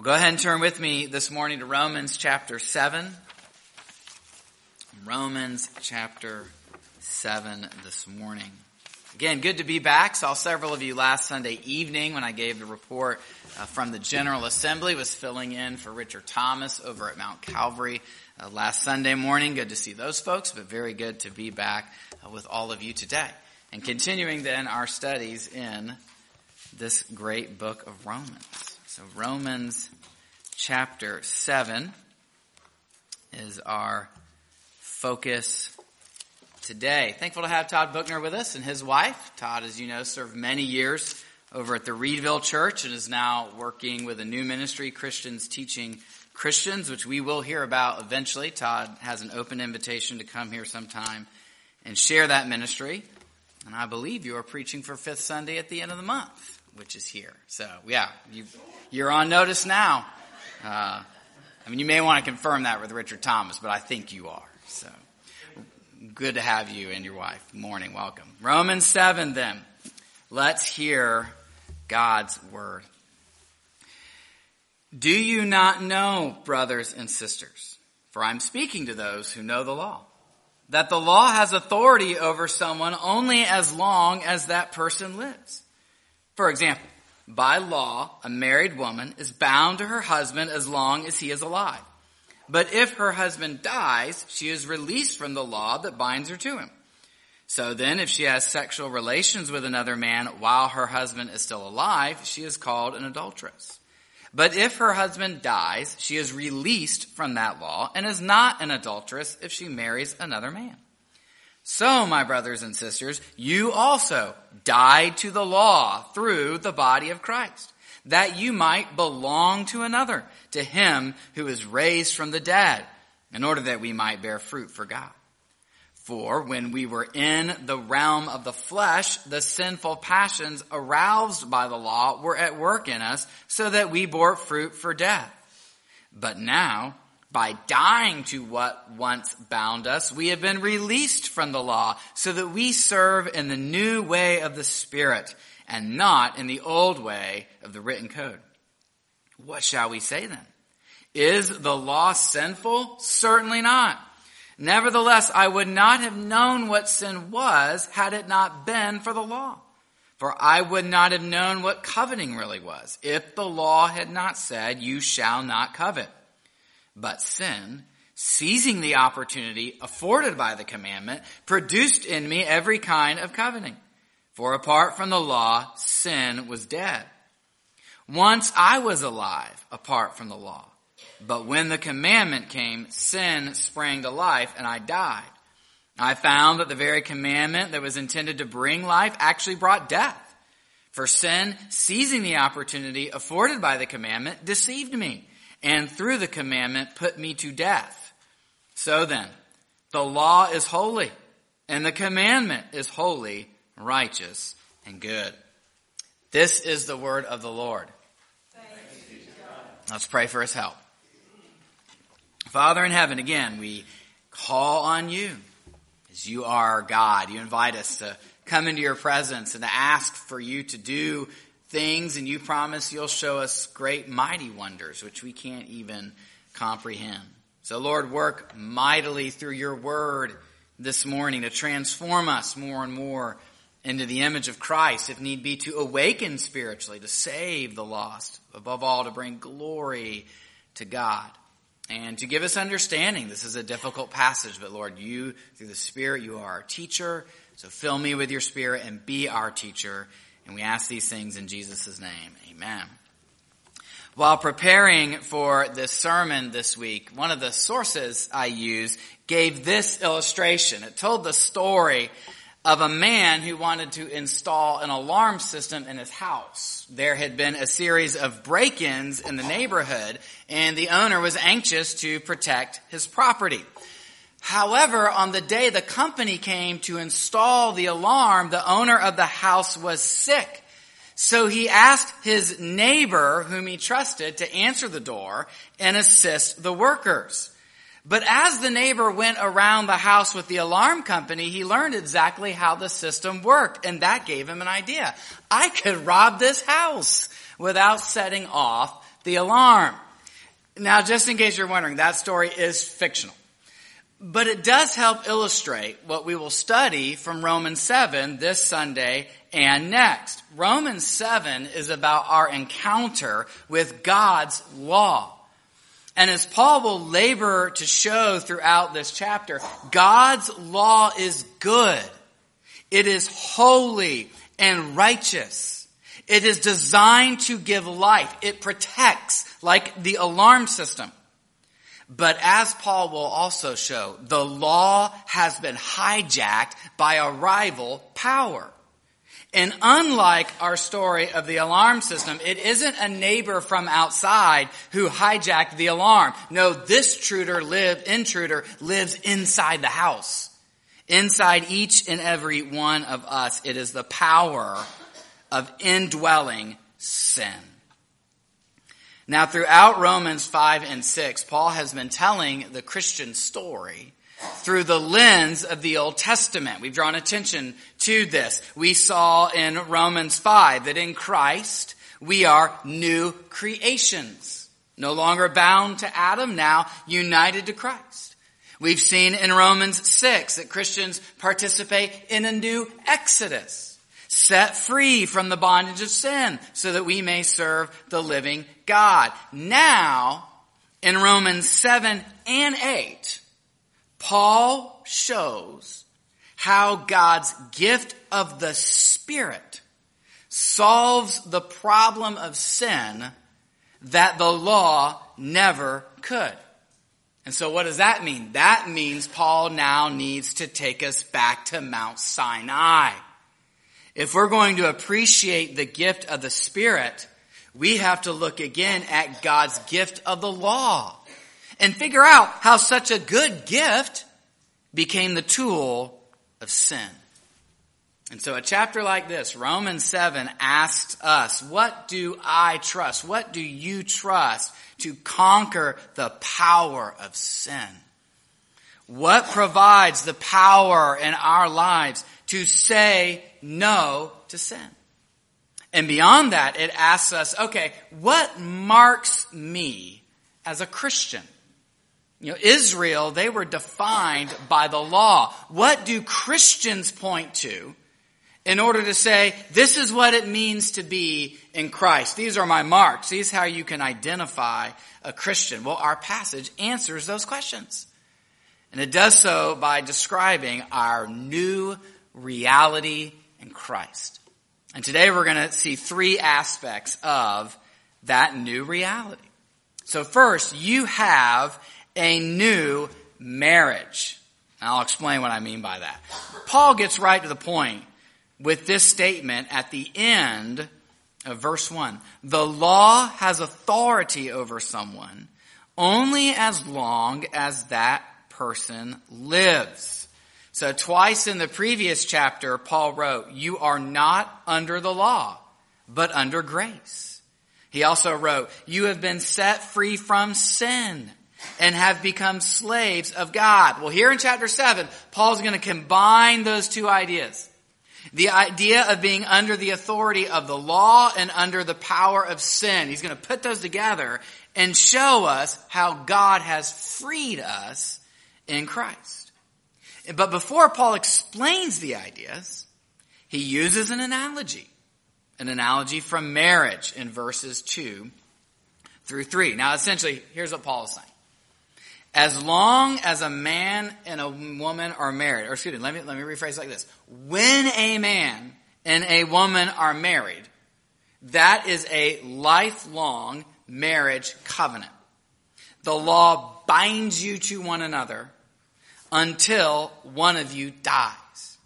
Well, go ahead and turn with me this morning to Romans chapter 7. Romans chapter 7 this morning. Again, good to be back. Saw several of you last Sunday evening when I gave the report uh, from the General Assembly. Was filling in for Richard Thomas over at Mount Calvary uh, last Sunday morning. Good to see those folks, but very good to be back uh, with all of you today. And continuing then our studies in this great book of Romans. So Romans chapter 7 is our focus today. Thankful to have Todd Buchner with us and his wife. Todd, as you know, served many years over at the Reedville Church and is now working with a new ministry, Christians Teaching Christians, which we will hear about eventually. Todd has an open invitation to come here sometime and share that ministry. And I believe you are preaching for Fifth Sunday at the end of the month, which is here. So, yeah, you, are on notice now. Uh, I mean, you may want to confirm that with Richard Thomas, but I think you are. So, good to have you and your wife. Morning, welcome. Romans 7 then. Let's hear God's word. Do you not know, brothers and sisters, for I'm speaking to those who know the law, that the law has authority over someone only as long as that person lives. For example, by law, a married woman is bound to her husband as long as he is alive. But if her husband dies, she is released from the law that binds her to him. So then, if she has sexual relations with another man while her husband is still alive, she is called an adulteress. But if her husband dies, she is released from that law and is not an adulteress if she marries another man. So, my brothers and sisters, you also died to the law through the body of Christ, that you might belong to another, to him who is raised from the dead, in order that we might bear fruit for God. For when we were in the realm of the flesh, the sinful passions aroused by the law were at work in us, so that we bore fruit for death. But now, by dying to what once bound us, we have been released from the law so that we serve in the new way of the Spirit and not in the old way of the written code. What shall we say then? Is the law sinful? Certainly not. Nevertheless, I would not have known what sin was had it not been for the law. For I would not have known what coveting really was if the law had not said, you shall not covet. But sin, seizing the opportunity afforded by the commandment, produced in me every kind of coveting. For apart from the law, sin was dead. Once I was alive apart from the law. But when the commandment came, sin sprang to life and I died. I found that the very commandment that was intended to bring life actually brought death. For sin, seizing the opportunity afforded by the commandment, deceived me and through the commandment put me to death. So then, the law is holy, and the commandment is holy, righteous, and good. This is the word of the Lord. Let's pray for his help. Father in heaven, again, we call on you as you are God. You invite us to come into your presence and to ask for you to do things and you promise you'll show us great mighty wonders which we can't even comprehend. So Lord, work mightily through your word this morning to transform us more and more into the image of Christ, if need be, to awaken spiritually, to save the lost, above all, to bring glory to God. And to give us understanding. This is a difficult passage, but Lord, you, through the Spirit, you are our teacher. So fill me with your Spirit and be our teacher. And we ask these things in Jesus' name. Amen. While preparing for this sermon this week, one of the sources I used gave this illustration. It told the story of a man who wanted to install an alarm system in his house. There had been a series of break-ins in the neighborhood and the owner was anxious to protect his property. However, on the day the company came to install the alarm, the owner of the house was sick. So he asked his neighbor, whom he trusted, to answer the door and assist the workers. But as the neighbor went around the house with the alarm company, he learned exactly how the system worked, and that gave him an idea. I could rob this house without setting off the alarm. Now, just in case you're wondering, that story is fictional. But it does help illustrate what we will study from Romans 7 this Sunday and next. Romans 7 is about our encounter with God's law. And as Paul will labor to show throughout this chapter, God's law is good. It is holy and righteous. It is designed to give life. It protects like the alarm system. But as Paul will also show, the law has been hijacked by a rival power. And unlike our story of the alarm system, it isn't a neighbor from outside who hijacked the alarm. No, this intruder live, intruder lives inside the house. Inside each and every one of us, it is the power of indwelling sin. Now, throughout Romans 5 and 6, Paul has been telling the Christian story through the lens of the Old Testament. We've drawn attention to this. We saw in Romans 5 that in Christ we are new creations. No longer bound to Adam, now united to Christ. We've seen in Romans 6 that Christians participate in a new exodus set free from the bondage of sin so that we may serve the living God. Now, in Romans 7 and 8, Paul shows how God's gift of the Spirit solves the problem of sin that the law never could. And so what does that mean? That means Paul now needs to take us back to Mount Sinai. If we're going to appreciate the gift of the Spirit, we have to look again at God's gift of the law and figure out how such a good gift became the tool of sin. And so a chapter like this, Romans 7, asks us, what do I trust? What do you trust to conquer the power of sin? What provides the power in our lives to say no to sin. And beyond that, it asks us, okay, what marks me as a Christian? You know, Israel, they were defined by the law. What do Christians point to in order to say, this is what it means to be in Christ? These are my marks. These is how you can identify a Christian. Well, our passage answers those questions. And it does so by describing our new reality and Christ. And today we're going to see three aspects of that new reality. So first, you have a new marriage. And I'll explain what I mean by that. Paul gets right to the point with this statement at the end of verse 1. The law has authority over someone only as long as that person lives. So twice in the previous chapter, Paul wrote, you are not under the law, but under grace. He also wrote, you have been set free from sin and have become slaves of God. Well, here in chapter 7, Paul's going to combine those two ideas. The idea of being under the authority of the law and under the power of sin. He's going to put those together and show us how God has freed us in Christ. But before Paul explains the ideas, he uses an analogy. An analogy from marriage in verses 2 through 3. Now essentially, here's what Paul is saying. As long as a man and a woman are married, or excuse me, let me, let me rephrase like this. When a man and a woman are married, that is a lifelong marriage covenant. The law binds you to one another until one of you dies.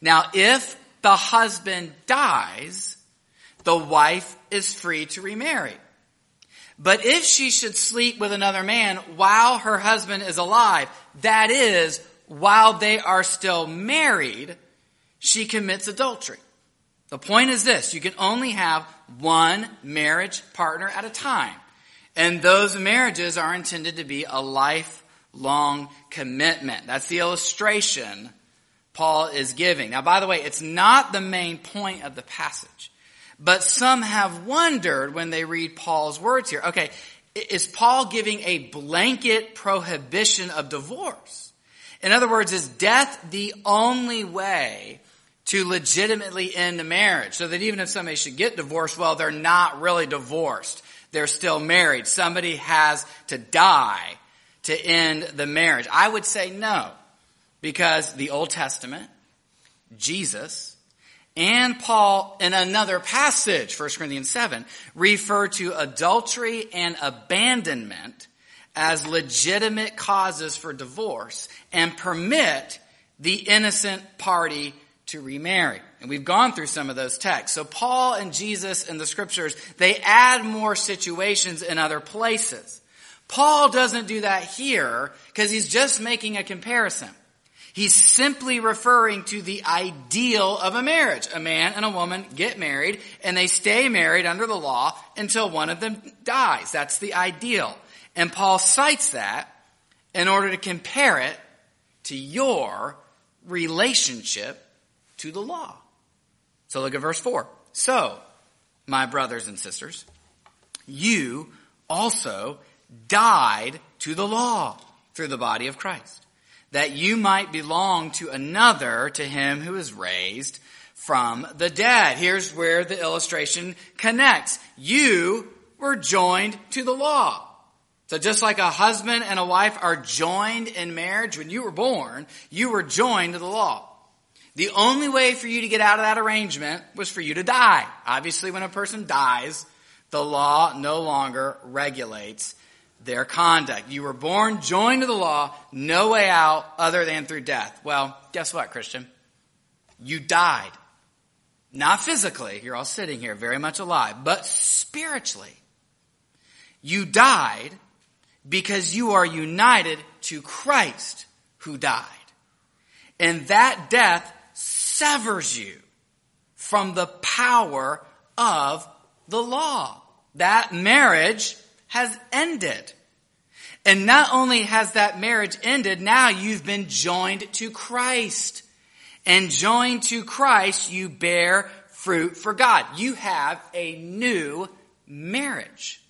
Now, if the husband dies, the wife is free to remarry. But if she should sleep with another man while her husband is alive, that is, while they are still married, she commits adultery. The point is this, you can only have one marriage partner at a time. And those marriages are intended to be a life long commitment. That's the illustration Paul is giving. Now, by the way, it's not the main point of the passage, But some have wondered when they read Paul's words here. Okay, is Paul giving a blanket prohibition of divorce? In other words, is death the only way to legitimately end a marriage? So that even if somebody should get divorced, well, they're not really divorced. They're still married. Somebody has to die to end the marriage. I would say no, because the Old Testament, Jesus, and Paul in another passage, 1 Corinthians 7, refer to adultery and abandonment as legitimate causes for divorce and permit the innocent party to remarry. And we've gone through some of those texts. So Paul and Jesus in the scriptures, they add more situations in other places. Paul doesn't do that here because he's just making a comparison. He's simply referring to the ideal of a marriage. A man and a woman get married and they stay married under the law until one of them dies. That's the ideal. And Paul cites that in order to compare it to your relationship to the law. So look at verse 4. So, my brothers and sisters, you also died to the law through the body of Christ that you might belong to another, to him who is raised from the dead. Here's where the illustration connects. You were joined to the law. So just like a husband and a wife are joined in marriage, when you were born, you were joined to the law. The only way for you to get out of that arrangement was for you to die. Obviously, when a person dies, the law no longer regulates their conduct. You were born joined to the law, no way out other than through death. Well, guess what, Christian? You died. Not physically, you're all sitting here very much alive, but spiritually. You died because you are united to Christ who died. And that death severs you from the power of the law. That marriage has ended. And not only has that marriage ended, now you've been joined to Christ. And joined to Christ, you bear fruit for God. You have a new marriage.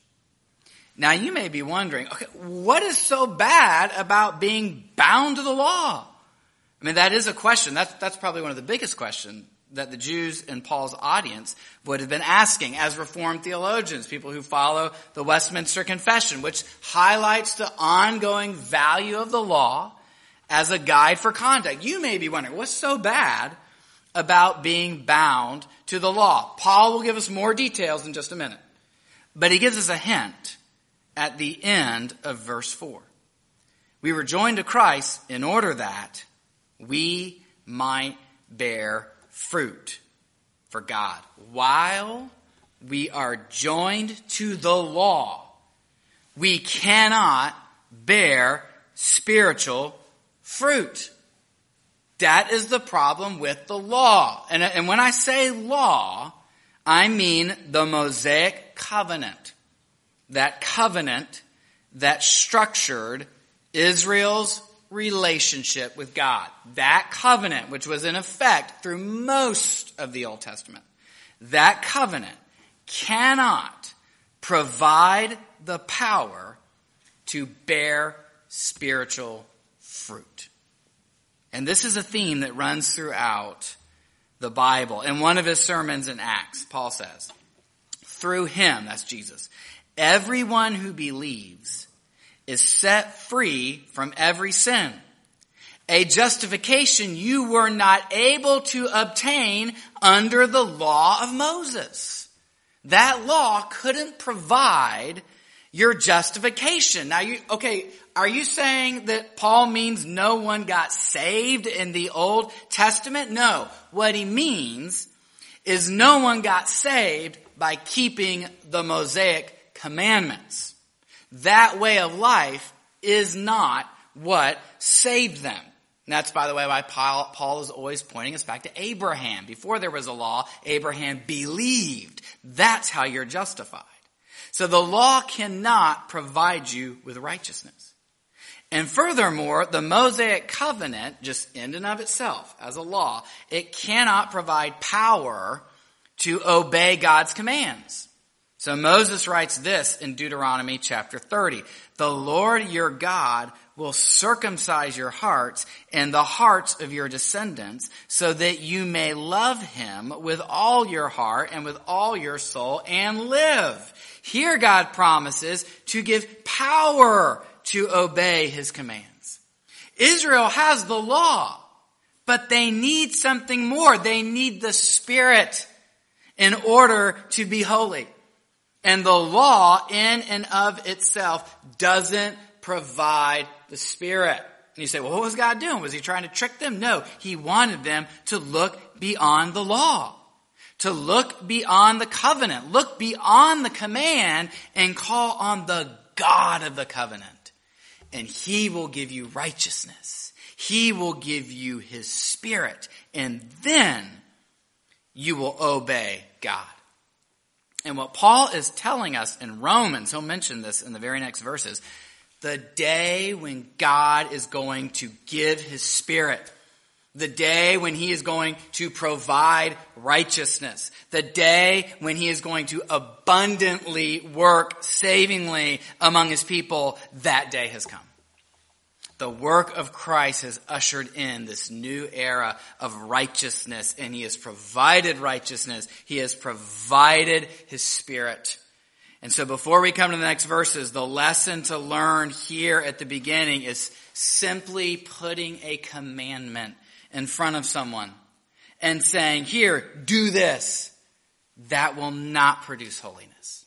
Now you may be wondering, okay, what is so bad about being bound to the law? I mean, that is a question. That's, that's probably one of the biggest questions that the Jews in Paul's audience would have been asking as Reformed theologians, people who follow the Westminster Confession, which highlights the ongoing value of the law as a guide for conduct. You may be wondering, what's so bad about being bound to the law? Paul will give us more details in just a minute, but he gives us a hint at the end of verse 4. We were joined to Christ in order that we might bear fruit for God while we are joined to the law. We cannot bear spiritual fruit. That is the problem with the law. And, and when I say law, I mean the Mosaic covenant. That covenant that structured Israel's relationship with God. That covenant, which was in effect through most of the Old Testament, that covenant cannot provide the power to bear spiritual fruit. And this is a theme that runs throughout the Bible. In one of his sermons in Acts, Paul says, through him, that's Jesus, everyone who believes is set free from every sin. A justification you were not able to obtain under the law of Moses. That law couldn't provide your justification. Now you, okay, are you saying that Paul means no one got saved in the Old Testament? No. What he means is no one got saved by keeping the Mosaic commandments. That way of life is not what saved them. And that's, by the way, why Paul, Paul is always pointing us back to Abraham. Before there was a law, Abraham believed. That's how you're justified. So the law cannot provide you with righteousness. And furthermore, the Mosaic covenant, just in and of itself, as a law, it cannot provide power to obey God's commands. So Moses writes this in Deuteronomy chapter 30. The Lord your God will circumcise your hearts and the hearts of your descendants so that you may love him with all your heart and with all your soul and live. Here God promises to give power to obey his commands. Israel has the law, but they need something more. They need the Spirit in order to be holy. And the law in and of itself doesn't provide the Spirit. And you say, well, what was God doing? Was he trying to trick them? No, he wanted them to look beyond the law, to look beyond the covenant, look beyond the command and call on the God of the covenant. And he will give you righteousness. He will give you his spirit. And then you will obey God. And what Paul is telling us in Romans, he'll mention this in the very next verses, the day when God is going to give his spirit, the day when he is going to provide righteousness, the day when he is going to abundantly work savingly among his people, that day has come. The work of Christ has ushered in this new era of righteousness and he has provided righteousness. He has provided his spirit. And so before we come to the next verses, the lesson to learn here at the beginning is simply putting a commandment in front of someone and saying, here, do this. That will not produce holiness.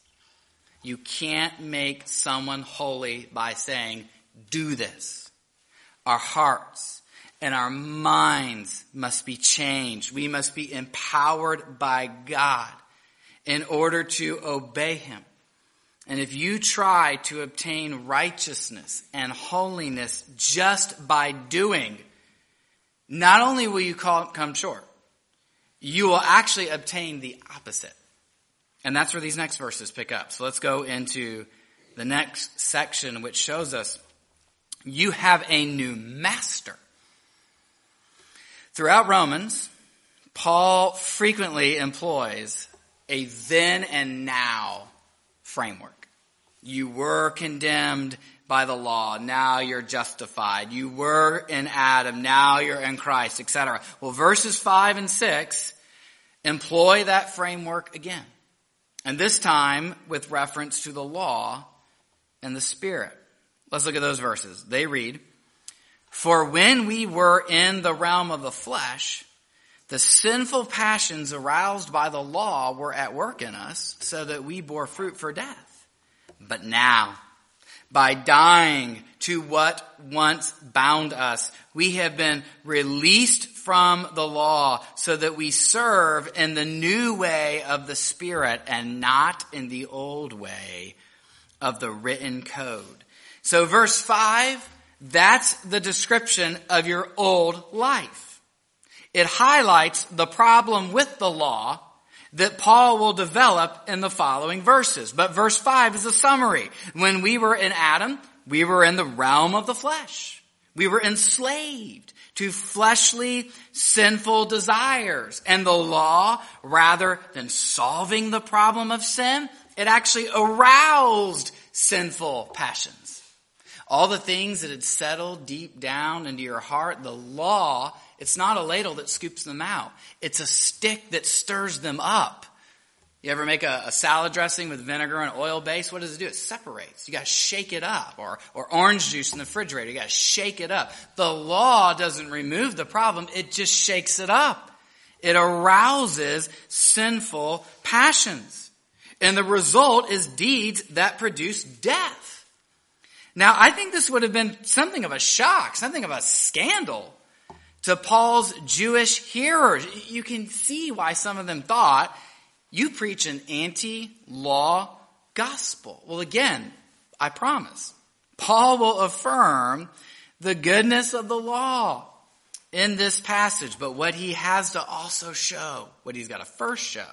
You can't make someone holy by saying, do this. Our hearts and our minds must be changed. We must be empowered by God in order to obey Him. And if you try to obtain righteousness and holiness just by doing, not only will you come short, you will actually obtain the opposite. And that's where these next verses pick up. So let's go into the next section, which shows us you have a new master. Throughout Romans, Paul frequently employs a then and now framework. You were condemned by the law. Now you're justified. You were in Adam. Now you're in Christ, etc. Well, verses five and six employ that framework again. And this time with reference to the law and the spirit. Let's look at those verses. They read, For when we were in the realm of the flesh, the sinful passions aroused by the law were at work in us so that we bore fruit for death. But now, by dying to what once bound us, we have been released from the law so that we serve in the new way of the Spirit and not in the old way of the written code. So verse 5, that's the description of your old life. It highlights the problem with the law that Paul will develop in the following verses. But verse 5 is a summary. When we were in Adam, we were in the realm of the flesh. We were enslaved to fleshly, sinful desires. And the law, rather than solving the problem of sin, it actually aroused sinful passions. All the things that had settled deep down into your heart, the law it's not a ladle that scoops them out. It's a stick that stirs them up. You ever make a, a, salad dressing with vinegar and oil base? What does it do? It separates. You gotta shake it up. Or, or orange juice in the refrigerator. You gotta shake it up. The law doesn't remove the problem. It just shakes it up. It arouses sinful passions. And the result is deeds that produce death. Now, I think this would have been something of a shock, something of a scandal to Paul's Jewish hearers. You can see why some of them thought, you preach an anti-law gospel. Well, again, I promise, Paul will affirm the goodness of the law in this passage, but what he has to also show, what he's got to first show,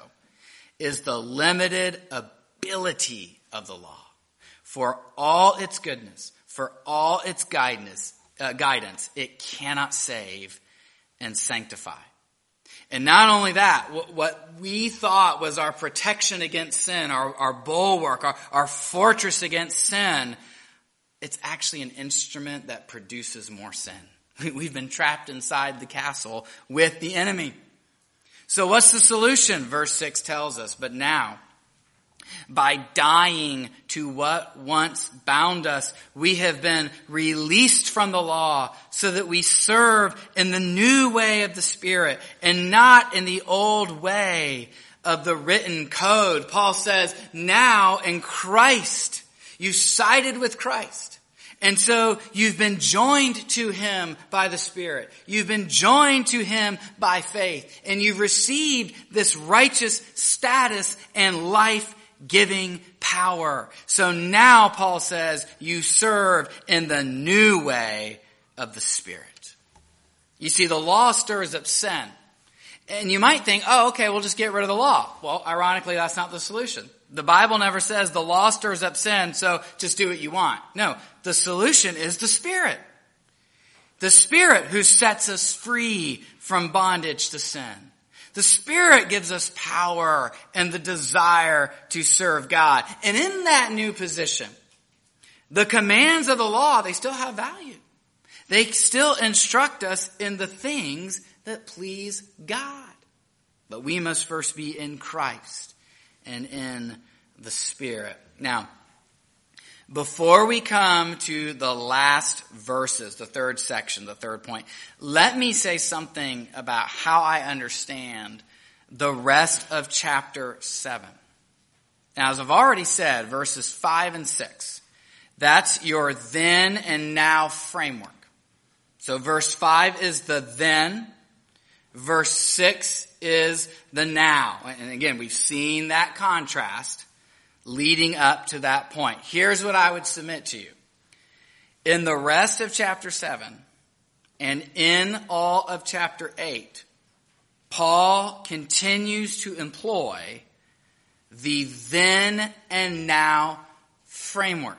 is the limited ability of the law. For all its goodness, for all its guidance, uh, guidance, it cannot save and sanctify. And not only that, what we thought was our protection against sin, our, our bulwark, our, our fortress against sin, it's actually an instrument that produces more sin. We've been trapped inside the castle with the enemy. So what's the solution? Verse 6 tells us, but now, by dying to what once bound us, we have been released from the law so that we serve in the new way of the Spirit and not in the old way of the written code. Paul says, now in Christ, you sided with Christ. And so you've been joined to Him by the Spirit. You've been joined to Him by faith. And you've received this righteous status and life giving power. So now Paul says you serve in the new way of the Spirit. You see, the law stirs up sin. And you might think, oh, okay, we'll just get rid of the law. Well, ironically, that's not the solution. The Bible never says the law stirs up sin, so just do what you want. No, the solution is the Spirit. The Spirit who sets us free from bondage to sin. The Spirit gives us power and the desire to serve God. And in that new position, the commands of the law, they still have value. They still instruct us in the things that please God. But we must first be in Christ and in the Spirit. Now, before we come to the last verses, the third section, the third point, let me say something about how I understand the rest of chapter 7. Now, as I've already said, verses 5 and 6, that's your then and now framework. So verse 5 is the then, verse 6 is the now. And again, we've seen that contrast leading up to that point. Here's what I would submit to you. In the rest of chapter 7 and in all of chapter 8, Paul continues to employ the then and now framework.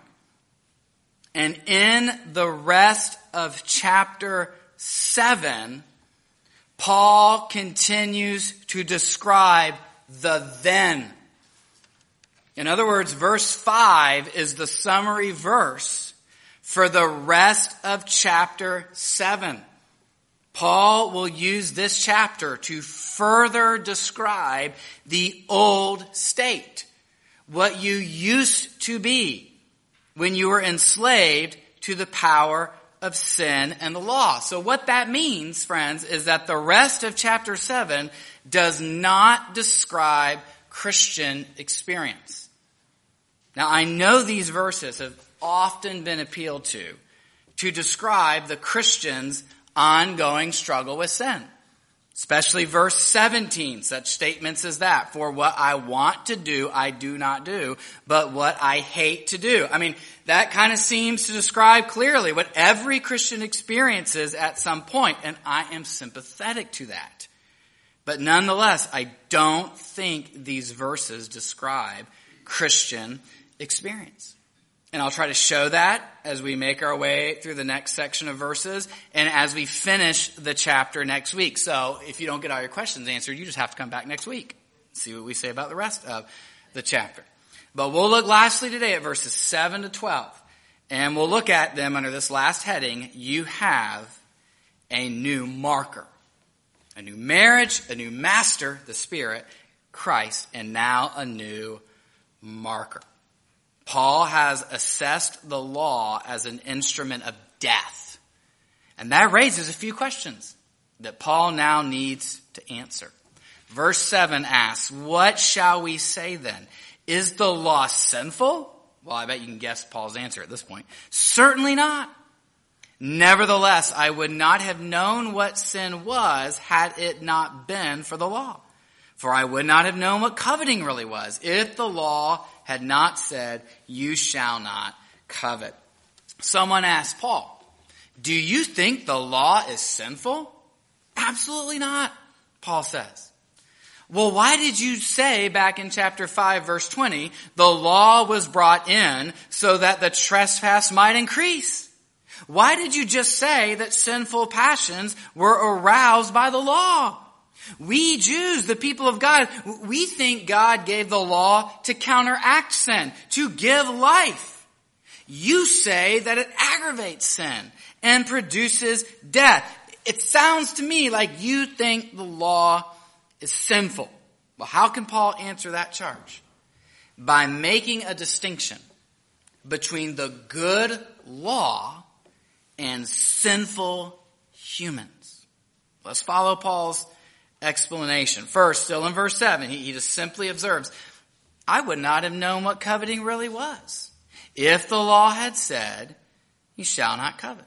And in the rest of chapter 7, Paul continues to describe the then in other words, verse 5 is the summary verse for the rest of chapter 7. Paul will use this chapter to further describe the old state, what you used to be when you were enslaved to the power of sin and the law. So what that means, friends, is that the rest of chapter 7 does not describe Christian experience. Now I know these verses have often been appealed to to describe the Christian's ongoing struggle with sin. Especially verse 17, such statements as that. For what I want to do, I do not do, but what I hate to do. I mean, that kind of seems to describe clearly what every Christian experiences at some point, and I am sympathetic to that. But nonetheless, I don't think these verses describe Christian experience. And I'll try to show that as we make our way through the next section of verses and as we finish the chapter next week. So if you don't get all your questions answered, you just have to come back next week. See what we say about the rest of the chapter. But we'll look lastly today at verses 7 to 12. And we'll look at them under this last heading. You have a new marker. A new marriage, a new master, the Spirit, Christ, and now a new marker. Paul has assessed the law as an instrument of death. And that raises a few questions that Paul now needs to answer. Verse 7 asks, What shall we say then? Is the law sinful? Well, I bet you can guess Paul's answer at this point. Certainly not. Nevertheless, I would not have known what sin was had it not been for the law. For I would not have known what coveting really was if the law had not said, you shall not covet. Someone asked Paul, do you think the law is sinful? Absolutely not, Paul says. Well, why did you say back in chapter 5 verse 20, the law was brought in so that the trespass might increase? Why did you just say that sinful passions were aroused by the law? We Jews, the people of God, we think God gave the law to counteract sin, to give life. You say that it aggravates sin and produces death. It sounds to me like you think the law is sinful. Well, how can Paul answer that charge? By making a distinction between the good law and sinful humans. Let's follow Paul's explanation. First, still in verse 7, he, he just simply observes, I would not have known what coveting really was if the law had said, you shall not covet.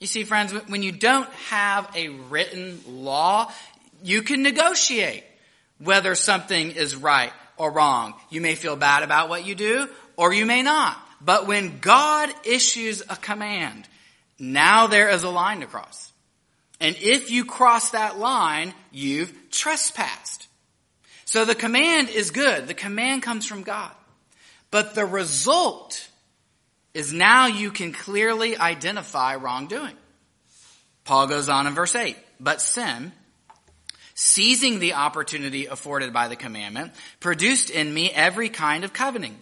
You see, friends, when you don't have a written law, you can negotiate whether something is right or wrong. You may feel bad about what you do, or you may not. But when God issues a command, now there is a line to cross. And if you cross that line, you've trespassed. So the command is good. The command comes from God. But the result is now you can clearly identify wrongdoing. Paul goes on in verse 8, but sin, seizing the opportunity afforded by the commandment, produced in me every kind of coveting.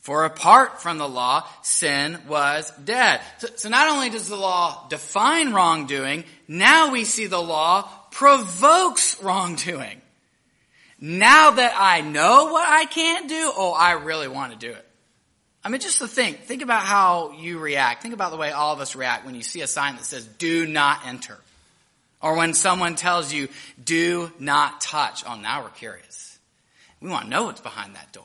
For apart from the law, sin was dead. So, so, not only does the law define wrongdoing, now we see the law provokes wrongdoing. Now that I know what I can't do, oh, I really want to do it. I mean, just to think, think about how you react. Think about the way all of us react when you see a sign that says, do not enter. Or when someone tells you, do not touch. Oh, now we're curious. We want to know what's behind that door.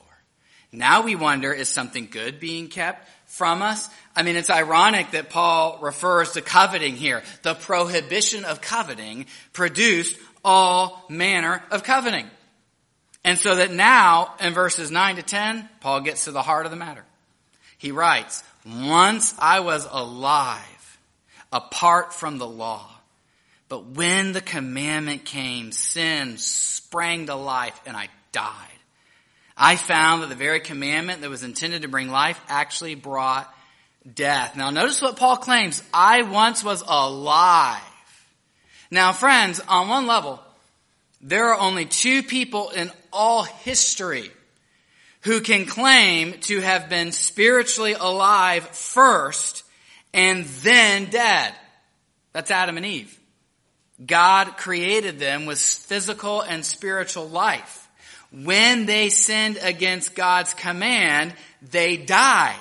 Now we wonder, is something good being kept from us? I mean, it's ironic that Paul refers to coveting here. The prohibition of coveting produced all manner of coveting. And so that now, in verses 9 to 10, Paul gets to the heart of the matter. He writes, once I was alive apart from the law, but when the commandment came, sin sprang to life and I died. I found that the very commandment that was intended to bring life actually brought death. Now notice what Paul claims. I once was alive. Now friends, on one level, there are only two people in all history who can claim to have been spiritually alive first and then dead. That's Adam and Eve. God created them with physical and spiritual life. When they sinned against God's command, they died.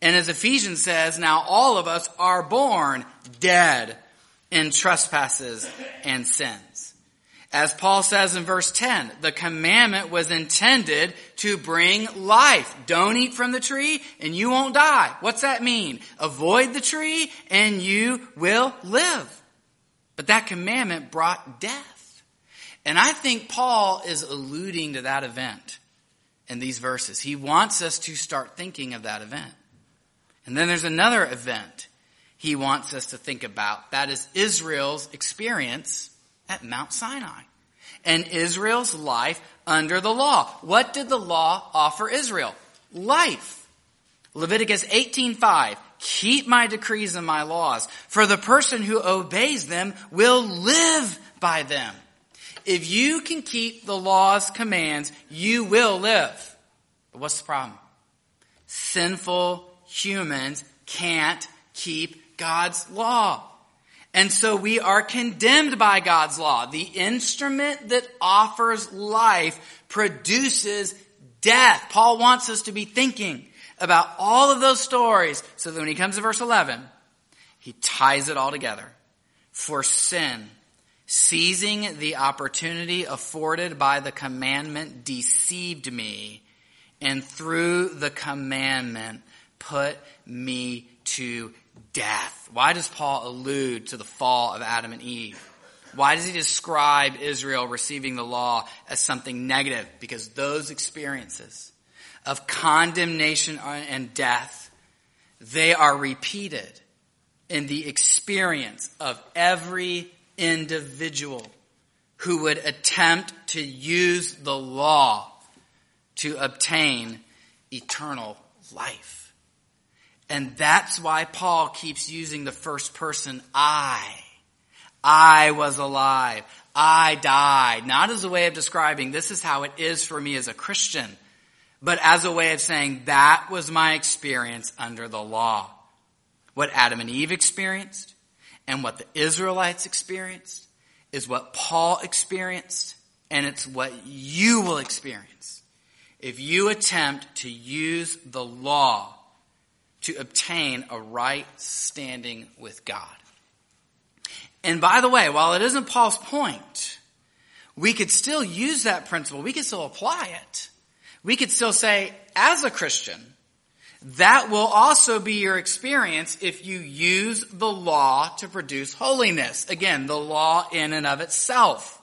And as Ephesians says, now all of us are born dead in trespasses and sins. As Paul says in verse 10, the commandment was intended to bring life. Don't eat from the tree and you won't die. What's that mean? Avoid the tree and you will live. But that commandment brought death. And I think Paul is alluding to that event in these verses. He wants us to start thinking of that event. And then there's another event he wants us to think about. That is Israel's experience at Mount Sinai and Israel's life under the law. What did the law offer Israel? Life. Leviticus 18:5 Keep my decrees and my laws, for the person who obeys them will live by them. If you can keep the law's commands, you will live. But what's the problem? Sinful humans can't keep God's law. And so we are condemned by God's law. The instrument that offers life produces death. Paul wants us to be thinking about all of those stories so that when he comes to verse 11, he ties it all together. For sin, seizing the opportunity afforded by the commandment, deceived me, and through the commandment put me to death. Why does Paul allude to the fall of Adam and Eve? Why does he describe Israel receiving the law as something negative? Because those experiences of condemnation and death, they are repeated in the experience of every individual who would attempt to use the law to obtain eternal life. And that's why Paul keeps using the first person I. I was alive. I died, not as a way of describing this is how it is for me as a Christian, but as a way of saying that was my experience under the law. What Adam and Eve experienced and what the Israelites experienced is what Paul experienced and it's what you will experience if you attempt to use the law to obtain a right standing with God. And by the way, while it isn't Paul's point, we could still use that principle. We could still apply it. We could still say, as a Christian, that will also be your experience if you use the law to produce holiness. Again, the law in and of itself.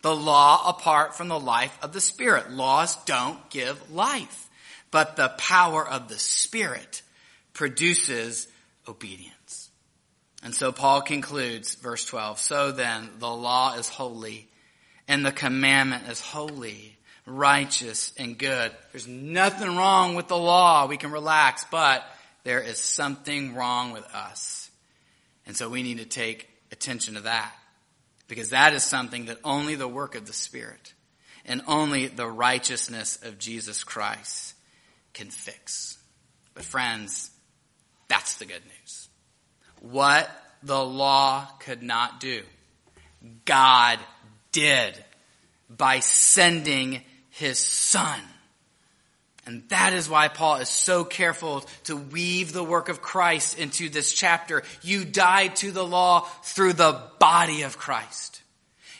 The law apart from the life of the Spirit. Laws don't give life, but the power of the Spirit produces obedience. And so Paul concludes verse 12. So then the law is holy and the commandment is holy, righteous and good. There's nothing wrong with the law. We can relax, but there is something wrong with us. And so we need to take attention to that because that is something that only the work of the Spirit and only the righteousness of Jesus Christ can fix. But friends, that's the good news. What the law could not do, God did by sending his son. And that is why Paul is so careful to weave the work of Christ into this chapter. You died to the law through the body of Christ.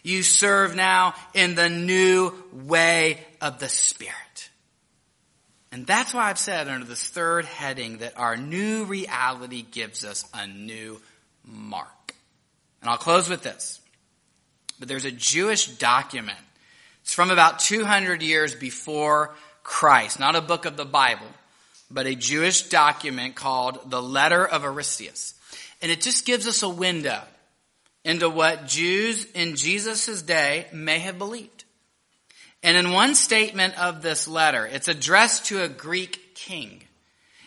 You serve now in the new way of the Spirit. And that's why I've said under this third heading that our new reality gives us a new mark. And I'll close with this. But there's a Jewish document. It's from about 200 years before Christ, not a book of the Bible, but a Jewish document called the Letter of Aristeas. And it just gives us a window into what Jews in Jesus' day may have believed. And in one statement of this letter, it's addressed to a Greek king.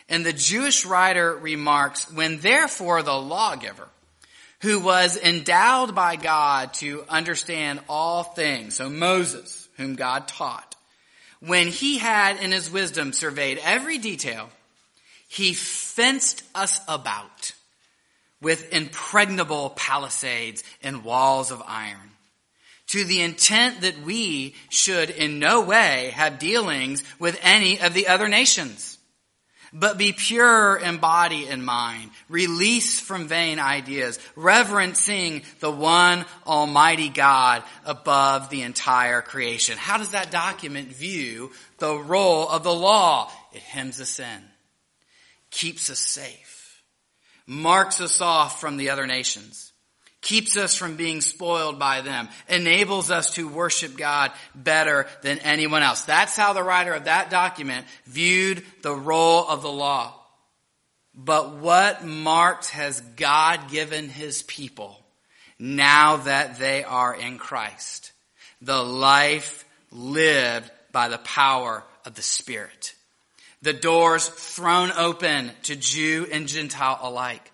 And the Jewish writer remarks, when therefore the lawgiver, who was endowed by God to understand all things, so Moses, whom God taught, when he had in his wisdom surveyed every detail, he fenced us about with impregnable palisades and walls of iron to the intent that we should in no way have dealings with any of the other nations, but be pure in body and mind, Release from vain ideas, reverencing the one almighty God above the entire creation. How does that document view the role of the law? It hems us in, keeps us safe, marks us off from the other nations keeps us from being spoiled by them, enables us to worship God better than anyone else. That's how the writer of that document viewed the role of the law. But what marks has God given his people now that they are in Christ? The life lived by the power of the Spirit. The doors thrown open to Jew and Gentile alike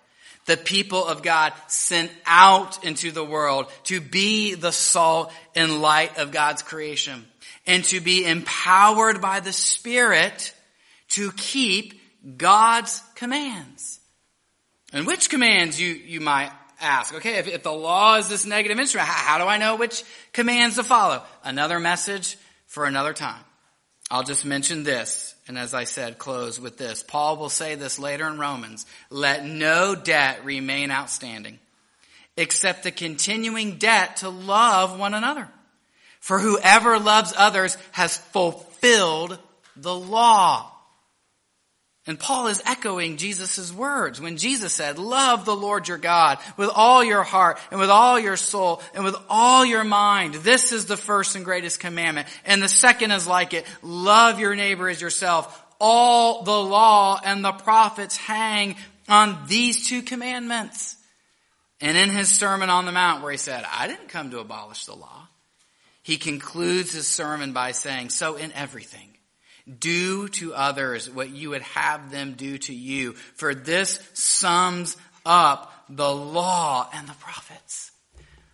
the people of God sent out into the world to be the salt and light of God's creation and to be empowered by the Spirit to keep God's commands. And which commands you, you might ask? Okay, if, if the law is this negative instrument, how, how do I know which commands to follow? Another message for another time. I'll just mention this and as I said, close with this. Paul will say this later in Romans. Let no debt remain outstanding except the continuing debt to love one another. For whoever loves others has fulfilled the law. And Paul is echoing Jesus' words when Jesus said, love the Lord your God with all your heart and with all your soul and with all your mind. This is the first and greatest commandment. And the second is like it. Love your neighbor as yourself. All the law and the prophets hang on these two commandments. And in his Sermon on the Mount where he said, I didn't come to abolish the law. He concludes his sermon by saying, so in everything do to others what you would have them do to you. For this sums up the law and the prophets.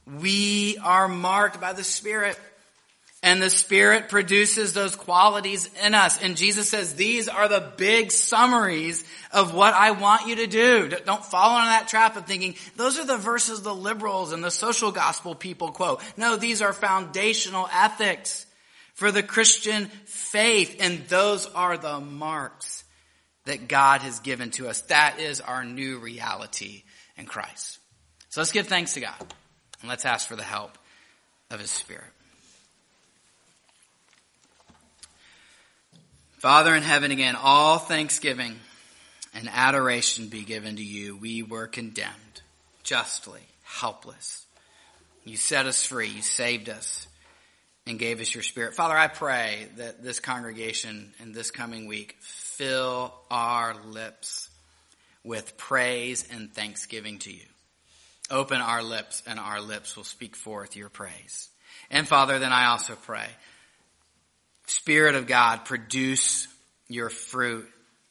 We are marked by the Spirit. And the Spirit produces those qualities in us. And Jesus says, these are the big summaries of what I want you to do. Don't fall into that trap of thinking, those are the verses the liberals and the social gospel people quote. No, these are foundational ethics for the Christian faith. And those are the marks that God has given to us. That is our new reality in Christ. So let's give thanks to God and let's ask for the help of His Spirit. Father in heaven again, all thanksgiving and adoration be given to you. We were condemned, justly, helpless. You set us free. You saved us and gave us your spirit. Father, I pray that this congregation in this coming week fill our lips with praise and thanksgiving to you. Open our lips and our lips will speak forth your praise. And Father, then I also pray Spirit of God, produce your fruit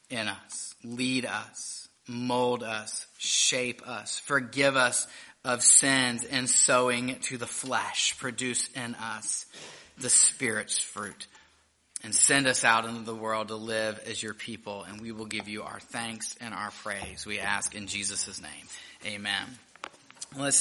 in us. Lead us, mold us, shape us, forgive us of sins and sowing to the flesh. Produce in us the Spirit's fruit and send us out into the world to live as your people and we will give you our thanks and our praise. We ask in Jesus' name. Amen. Let's